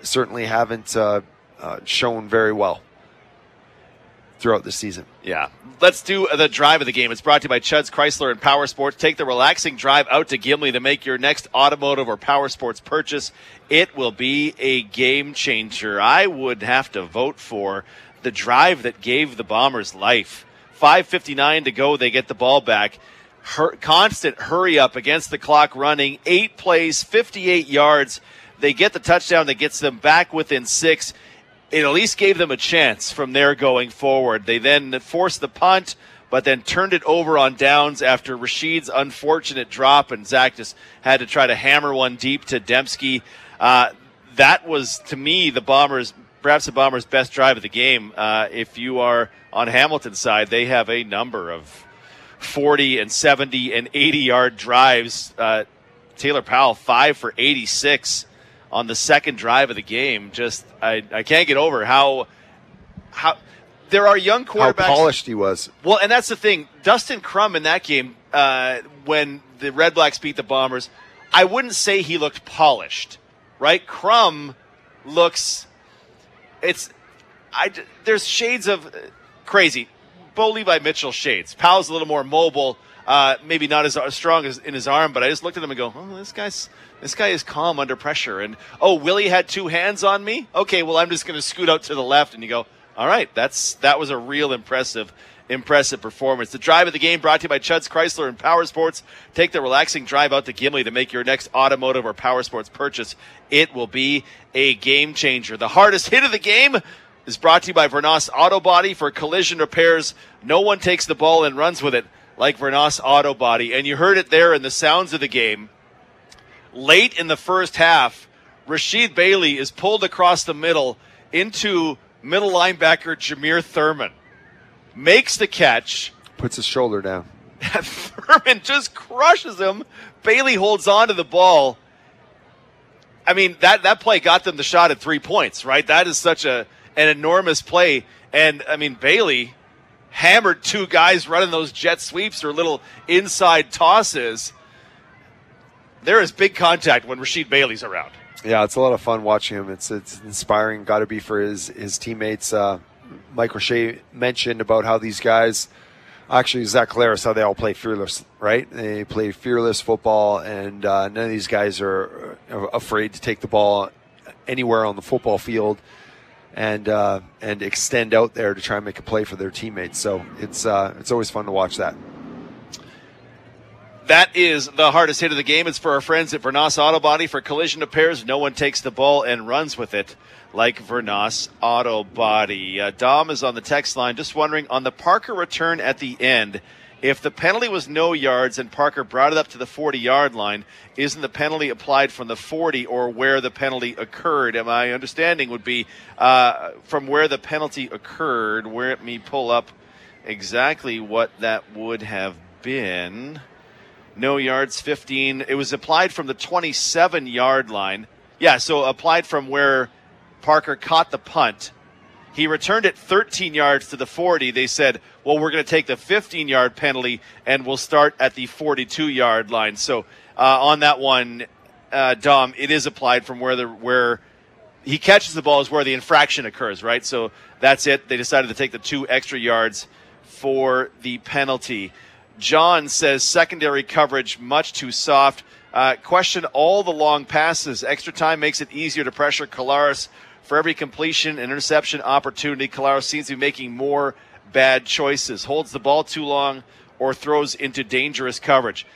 Speaker 3: certainly haven't uh, uh, shown very well throughout the season.
Speaker 2: Yeah. Let's do the drive of the game. It's brought to you by Chuds Chrysler and Power Sports. Take the relaxing drive out to Gimli to make your next automotive or power sports purchase. It will be a game changer. I would have to vote for the drive that gave the Bombers life. 5.59 to go. They get the ball back. Hur- constant hurry up against the clock running. Eight plays, 58 yards. They get the touchdown that gets them back within six it at least gave them a chance from there going forward. They then forced the punt, but then turned it over on downs after Rasheed's unfortunate drop, and Zach just had to try to hammer one deep to Demski. Uh, that was, to me, the Bombers, perhaps the Bombers' best drive of the game. Uh, if you are on Hamilton's side, they have a number of 40 and 70 and 80 yard drives. Uh, Taylor Powell, five for 86 on the second drive of the game. Just I, I can't get over how how there are young quarterbacks.
Speaker 3: How polished he was.
Speaker 2: Well, and that's the thing. Dustin Crum in that game, uh, when the Redblacks beat the Bombers, I wouldn't say he looked polished, right? Crum looks. It's. I there's shades of uh, crazy. Bo Levi Mitchell shades. Powell's a little more mobile, uh, maybe not as strong as in his arm, but I just looked at him and go, oh, this guy's this guy is calm under pressure. And oh, Willie had two hands on me. Okay, well I'm just going to scoot out to the left, and you go, all right, that's that was a real impressive impressive performance. The drive of the game brought to you by Chuds Chrysler and Power Sports. Take the relaxing drive out to Gimli to make your next automotive or power sports purchase. It will be a game changer. The hardest hit of the game is brought to you by Vernos Auto Body for collision repairs. No one takes the ball and runs with it like Vernos Auto Body. And you heard it there in the sounds of the game. Late in the first half, Rasheed Bailey is pulled across the middle into middle linebacker Jameer Thurman. Makes the catch.
Speaker 3: Puts his shoulder down.
Speaker 2: Thurman [laughs] just crushes him. Bailey holds on to the ball. I mean, that, that play got them the shot at three points, right? That is such a an enormous play. And I mean, Bailey hammered two guys running those jet sweeps or little inside tosses. There is big contact when Rasheed Bailey's around.
Speaker 3: Yeah, it's a lot of fun watching him. It's it's inspiring. Got to be for his his teammates. Uh, Mike Roche mentioned about how these guys, actually Zach Collaros, how they all play fearless, right? They play fearless football, and uh, none of these guys are afraid to take the ball anywhere on the football field and uh, and extend out there to try and make a play for their teammates. So it's uh, it's always fun to watch that.
Speaker 2: That is the hardest hit of the game. It's for our friends at Vernos Auto Body for collision repairs. No one takes the ball and runs with it like Vernos Auto Body. Uh, Dom is on the text line, just wondering on the Parker return at the end. If the penalty was no yards and Parker brought it up to the 40 yard line, isn't the penalty applied from the 40 or where the penalty occurred? And my understanding would be uh, from where the penalty occurred. Where it me pull up exactly what that would have been. No yards, 15. It was applied from the 27 yard line. Yeah, so applied from where Parker caught the punt. He returned it 13 yards to the 40. They said, well, we're going to take the 15 yard penalty and we'll start at the 42 yard line. So uh, on that one, uh, Dom, it is applied from where the where he catches the ball is where the infraction occurs, right? So that's it. They decided to take the two extra yards for the penalty. John says secondary coverage much too soft. Uh, question all the long passes. Extra time makes it easier to pressure Collaros. For every completion interception opportunity, Collaros seems to be making more bad choices. Holds the ball too long or throws into dangerous coverage.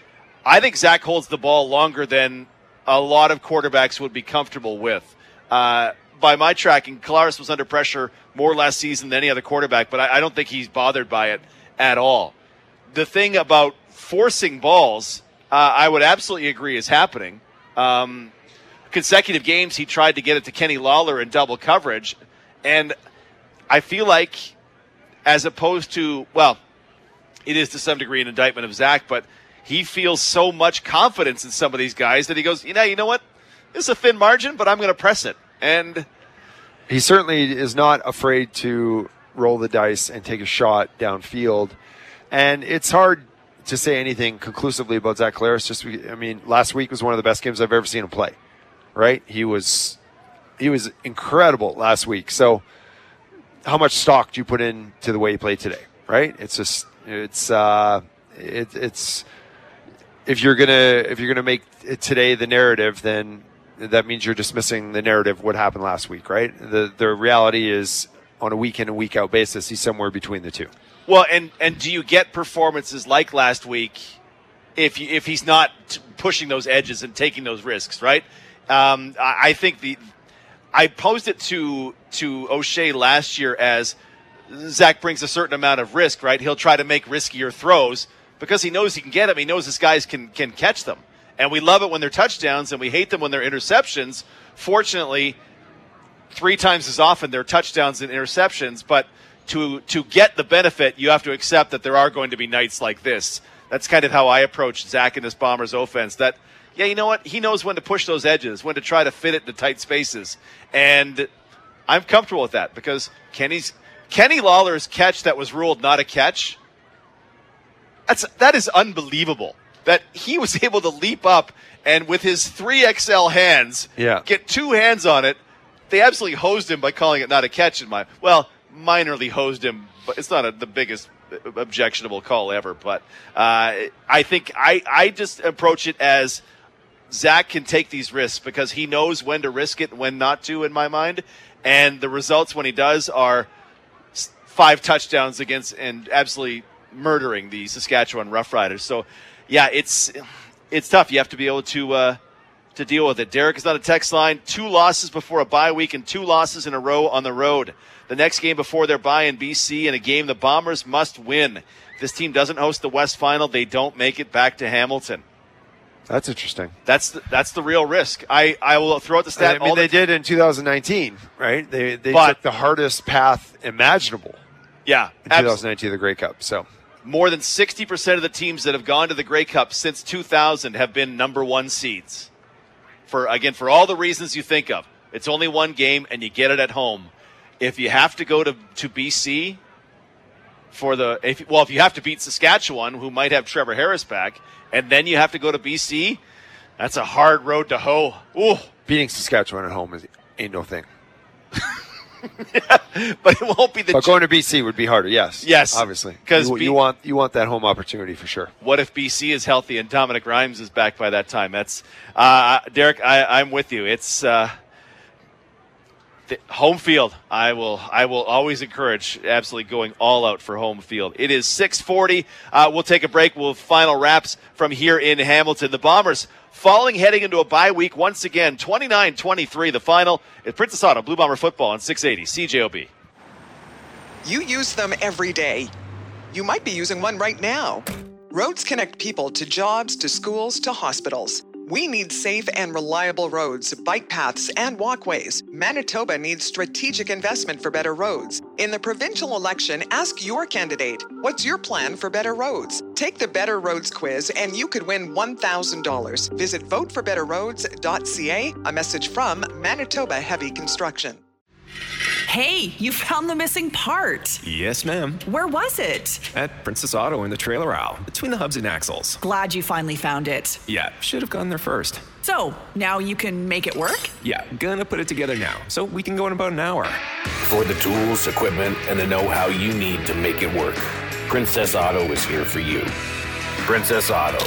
Speaker 2: I think Zach holds the ball longer than a lot of quarterbacks would be comfortable with. Uh, by my tracking, Collaros was under pressure more last season than any other quarterback, but I, I don't think he's bothered by it at all. The thing about forcing balls, uh, I would absolutely agree is happening. Um, consecutive games, he tried to get it to Kenny Lawler in double coverage, and I feel like, as opposed to well, it is to some degree an indictment of Zach, but he feels so much confidence in some of these guys that he goes, you know, you know what, this is a thin margin, but I'm going to press it, and
Speaker 3: he certainly is not afraid to roll the dice and take a shot downfield. And it's hard to say anything conclusively about Zach Collaros. Just, I mean, last week was one of the best games I've ever seen him play. Right? He was, he was incredible last week. So, how much stock do you put into the way he played today? Right? It's just, it's, uh, it, it's. If you're gonna if you're gonna make today the narrative, then that means you're dismissing the narrative what happened last week, right? The the reality is on a week in and week out basis, he's somewhere between the two.
Speaker 2: Well, and and do you get performances like last week if you, if he's not pushing those edges and taking those risks, right? Um, I, I think the I posed it to to O'Shea last year as Zach brings a certain amount of risk, right? He'll try to make riskier throws because he knows he can get them. He knows his guys can can catch them, and we love it when they're touchdowns, and we hate them when they're interceptions. Fortunately, three times as often they're touchdowns and interceptions, but to to get the benefit, you have to accept that there are going to be nights like this. That's kind of how I approach Zach and this Bombers offense. That yeah, you know what? He knows when to push those edges, when to try to fit it into tight spaces, and I'm comfortable with that because Kenny's Kenny Lawler's catch that was ruled not a catch. That's that is unbelievable. That he was [laughs] able to leap up and with his three XL hands,
Speaker 3: Yeah.
Speaker 2: get two hands on it. They absolutely hosed him by calling it not a catch in my well, minorly hosed him, but it's not a, the biggest objectionable call ever. But uh, I think I I just approach it as Zach can take these risks because he knows when to risk it and when not to. In my mind, and the results when he does are five touchdowns against and absolutely murdering the Saskatchewan Roughriders. So, yeah, it's it's tough. You have to be able to uh, to deal with it. Derek is on a text line. Two losses before a bye week and two losses in a row on the road. The next game before their bye in BC and a game the Bombers must win. If this team doesn't host the West Final, they don't make it back to Hamilton.
Speaker 3: That's interesting.
Speaker 2: That's the, that's the real risk. I, I will throw out the stat.
Speaker 3: I mean,
Speaker 2: the
Speaker 3: they did in 2019, right? They they
Speaker 2: But-
Speaker 3: took the hardest path imaginable
Speaker 2: Yeah,
Speaker 3: in
Speaker 2: abs-
Speaker 3: 2019, the Grey Cup. So
Speaker 2: more than 60% of the teams that have gone to the Grey Cup since 2000 have been number one seeds. For again, for all the reasons you think of, it's only one game and you get it at home. If you have to go to, to BC for the if well, if you have to beat Saskatchewan, who might have Trevor Harris back, and then you have to go to BC, that's a hard road to hoe. Ooh,
Speaker 3: beating Saskatchewan at home is ain't no thing. [laughs]
Speaker 2: but it won't be the.
Speaker 3: But going to BC would be harder. Yes.
Speaker 2: Yes,
Speaker 3: Obviously,
Speaker 2: 'cause
Speaker 3: you,
Speaker 2: B-
Speaker 3: you want you want that home opportunity for sure.
Speaker 2: What if BC is healthy and Dominique Rhymes is back by that time? That's uh, Derek. I, I'm with you. It's uh, the home field. I will. I will always encourage absolutely going all out for home field. It is 6:40. Uh, we'll take a break. We'll final wraps from here in Hamilton. The Bombers falling heading into a bye week once again. 29-23. The final. It's Princess Auto Blue Bomber football on 680 CJOB.
Speaker 4: You use them every day. You might be using one right now. Roads connect people to jobs, to schools, to hospitals. We need safe and reliable roads, bike paths, and walkways. Manitoba needs strategic investment for better roads. In the provincial election, ask your candidate what's your plan for better roads? Take the Better Roads quiz and you could win $1,000. Visit voteforbetterroads.ca, A message from Manitoba Heavy Construction.
Speaker 16: Hey, you found the missing part.
Speaker 14: Yes, ma'am.
Speaker 16: Where was it?
Speaker 14: At Princess Auto in the trailer aisle, between the hubs and axles.
Speaker 16: Glad you finally found it.
Speaker 14: Yeah, should have gone there first.
Speaker 16: So, now you can make it work?
Speaker 14: Yeah, gonna put it together now, so we can go in about an hour.
Speaker 17: For the tools, equipment, and the know how you need to make it work, Princess Auto is here for you. Princess Auto.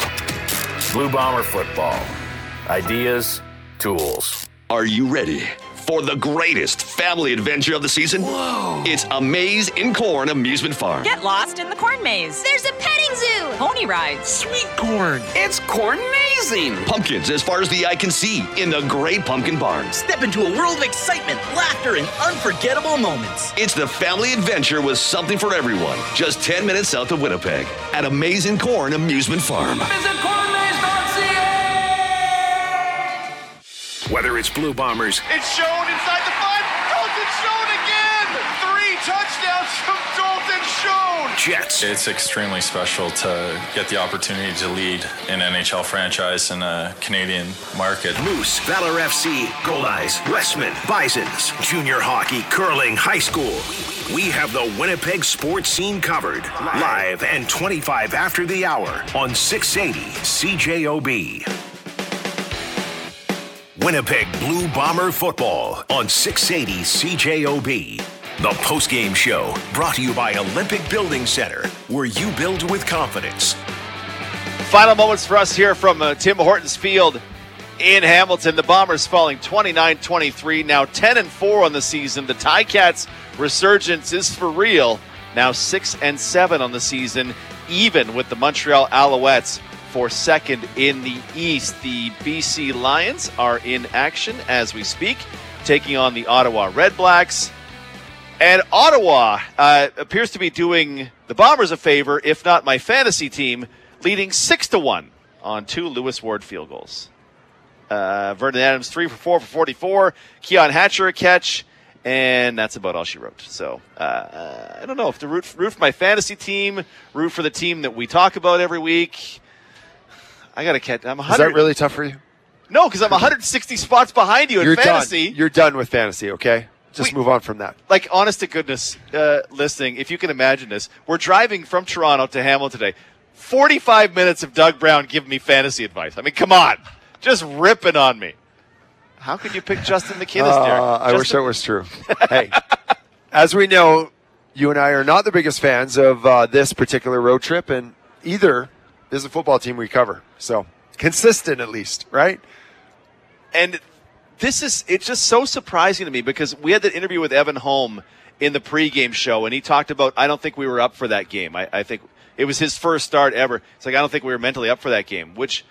Speaker 17: Blue Bomber football. Ideas, tools.
Speaker 18: Are you ready for the greatest family adventure of the season? Whoa! It's a maze in corn amusement farm.
Speaker 19: Get lost in the corn maze. There's a petting zoo. Pony rides.
Speaker 18: Sweet corn. It's corn amazing. Pumpkins as far as the eye can see in the Great Pumpkin Barn.
Speaker 20: Step into a world of excitement, laughter, and unforgettable moments.
Speaker 18: It's the family adventure with something for everyone. Just 10 minutes south of Winnipeg at Amazing Corn Amusement Farm.
Speaker 20: Visit cornmaze.ca.
Speaker 1: Whether it's Blue Bombers,
Speaker 21: It's Schoen inside the five. Dalton Schoen again. Three touchdowns from Dalton Schoen.
Speaker 1: Jets,
Speaker 22: It's extremely special to get the opportunity to lead an NHL franchise in a Canadian market.
Speaker 1: Moose, Valor FC, Goldeyes, Westman, Bisons, junior hockey, curling, high school. We have the Winnipeg sports scene covered. Live and 25 after the hour on 680 CJOB. Winnipeg Blue Bomber football on 680 CJOB. The postgame show brought to you by Olympic Building Center, where you build with confidence.
Speaker 2: Final moments for us here from uh, Tim Hortons Field in Hamilton. The Bombers falling 29-23, now 10 and 4 on the season. The Ticats resurgence is for real. Now 6 and 7 on the season, even with the Montreal Alouettes for second in the East. The BC Lions are in action as we speak, taking on the Ottawa Redblacks. And Ottawa uh, appears to be doing the Bombers a favor, if not my fantasy team, leading six to one on two Lewis Ward field goals. Uh, Vernon Adams three for four for forty-four. Keon Hatcher a catch, and that's about all she wrote. So uh, I don't know if to root, root for my fantasy team, root for the team that we talk about every week. I got to catch. I'm 100.
Speaker 3: Is that really tough for you?
Speaker 2: No, because I'm 160 spots behind you in
Speaker 3: You're
Speaker 2: fantasy.
Speaker 3: done. You're done with fantasy. Okay. just move on from that.
Speaker 2: Like, honest to goodness, uh, listening, if you can imagine this, we're driving from Toronto to Hamilton today. 45 minutes of Doug Brown giving me fantasy advice. I mean, come on. Just ripping on me. How could you pick Justin Derek?
Speaker 3: Uh, I wish that was true. hey, [laughs] as we know, you and I are not the biggest fans of uh, this particular road trip, and either is a football team we cover. So consistent, at least, right?
Speaker 2: And this is it's just so surprising to me because we had that interview with Evan Holm in the pregame show, and he talked about I don't think we were up for that game. I, I think it was his first start ever. It's like I don't think we were mentally up for that game, which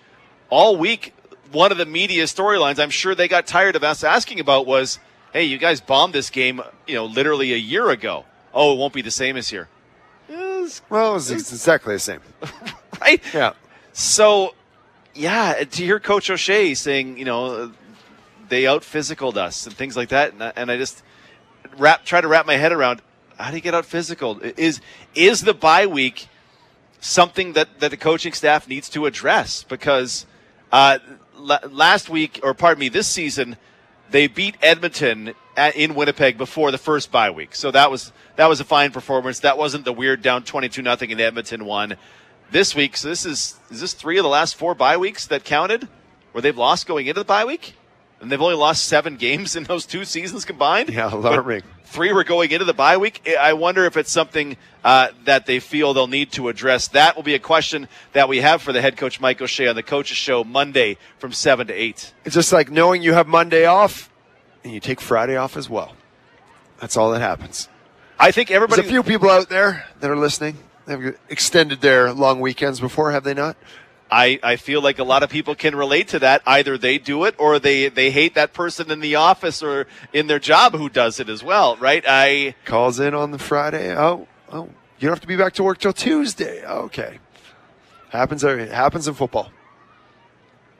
Speaker 2: all week one of the media storylines I'm sure they got tired of us asking about was, "Hey, you guys bombed this game, you know, literally a year ago. Oh, it won't be the same as here."
Speaker 3: Well, it was exactly the same. [laughs] [laughs]
Speaker 2: right?
Speaker 3: Yeah.
Speaker 2: So, yeah, to hear Coach O'Shea saying, you know, they out physicaled us and things like that, and I, and I just wrap try to wrap my head around how do you get out physical? Is is the bye week something that that the coaching staff needs to address? Because uh, l- last week, or pardon me, this season, they beat Edmonton at, in Winnipeg before the first bye week, so that was that was a fine performance. That wasn't the weird down twenty two nothing in Edmonton one. This week, so this is is this three of the last four bye weeks that counted, where they've lost going into the bye week, and they've only lost seven [laughs] games in those two seasons combined.
Speaker 3: Yeah, alarming.
Speaker 2: Three were going into the bye week. I wonder if it's something uh, that they feel they'll need to address. That will be a question that we have for the head coach Mike O'Shea on the coaches show Monday from seven to eight.
Speaker 3: It's just like knowing you have Monday off and you take Friday off as well. That's all that happens.
Speaker 2: I think everybody.
Speaker 3: There's a few people out there that are listening. They've extended their long weekends before, have they not?
Speaker 2: I, I feel like a lot of people can relate to that. Either they do it or they, they hate that person in the office or in their job who does it as well, right? I
Speaker 3: calls in on the Friday. Oh, oh, you don't have to be back to work till Tuesday. Okay, happens. It happens in football.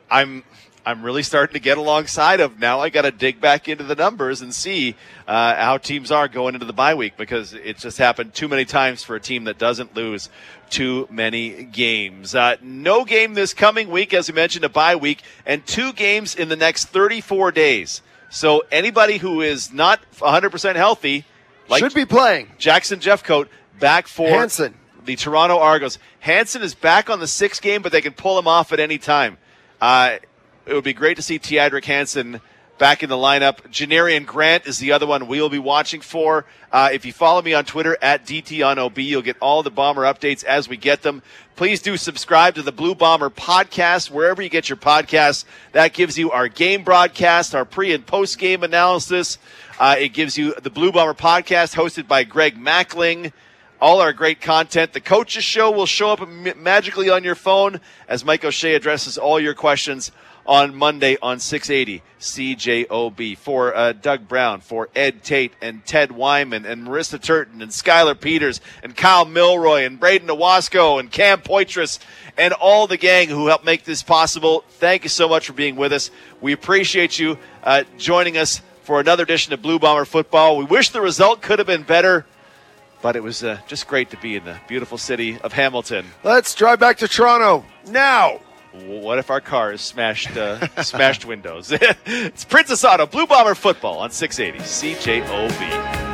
Speaker 2: I'm I'm really starting to get alongside of now. I got to dig back into the numbers and see uh, how teams are going into the bye week because it just happened too many times for a team that doesn't lose too many games. Uh, no game this coming week, as we mentioned, a bye week, and two games in the next 34 days. So anybody who is not 100% healthy like
Speaker 3: should be playing.
Speaker 2: Jackson Jeffcoat back for
Speaker 3: Hansen.
Speaker 2: the Toronto Argos. Hanson is back on the sixth game, but they can pull him off at any time. Uh, it would be great to see Teodric Hansen back in the lineup. Janarian Grant is the other one we will be watching for. Uh, if you follow me on Twitter at dt DTOnOB, you'll get all the Bomber updates as we get them. Please do subscribe to the Blue Bomber podcast wherever you get your podcasts. That gives you our game broadcast, our pre and post game analysis. Uh, it gives you the Blue Bomber podcast hosted by Greg Mackling all our great content. The coaches show will show up magically on your phone as Mike O'Shea addresses all your questions on Monday on 680 CJOB. For uh, Doug Brown, for Ed Tait and Ted Wyman and Marissa Turton and Skylar Peters and Kyle Milroy and Braden Owasco and Cam Poitras and all the gang who helped make this possible. Thank you so much for being with us. We appreciate you uh, joining us for another edition of Blue Bomber Football. We wish the result could have been better but it was uh, just great to be in the beautiful city of Hamilton.
Speaker 3: Let's drive back to Toronto now.
Speaker 2: What if our car is smashed uh, [laughs] smashed windows? [laughs] it's Princess Auto Blue Bomber football on 680 CJOB.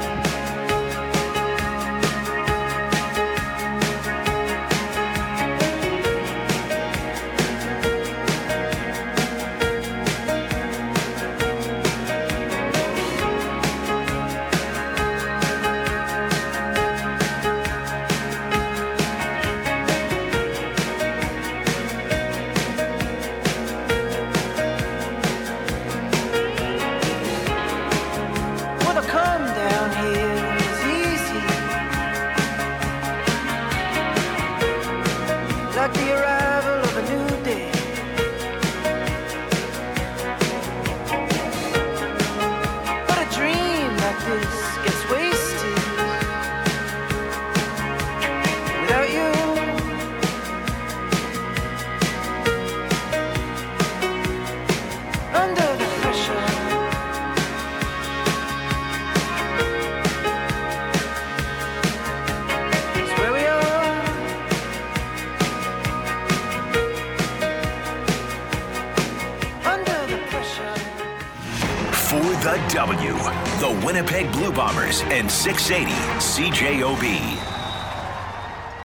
Speaker 1: And 680 CJOB.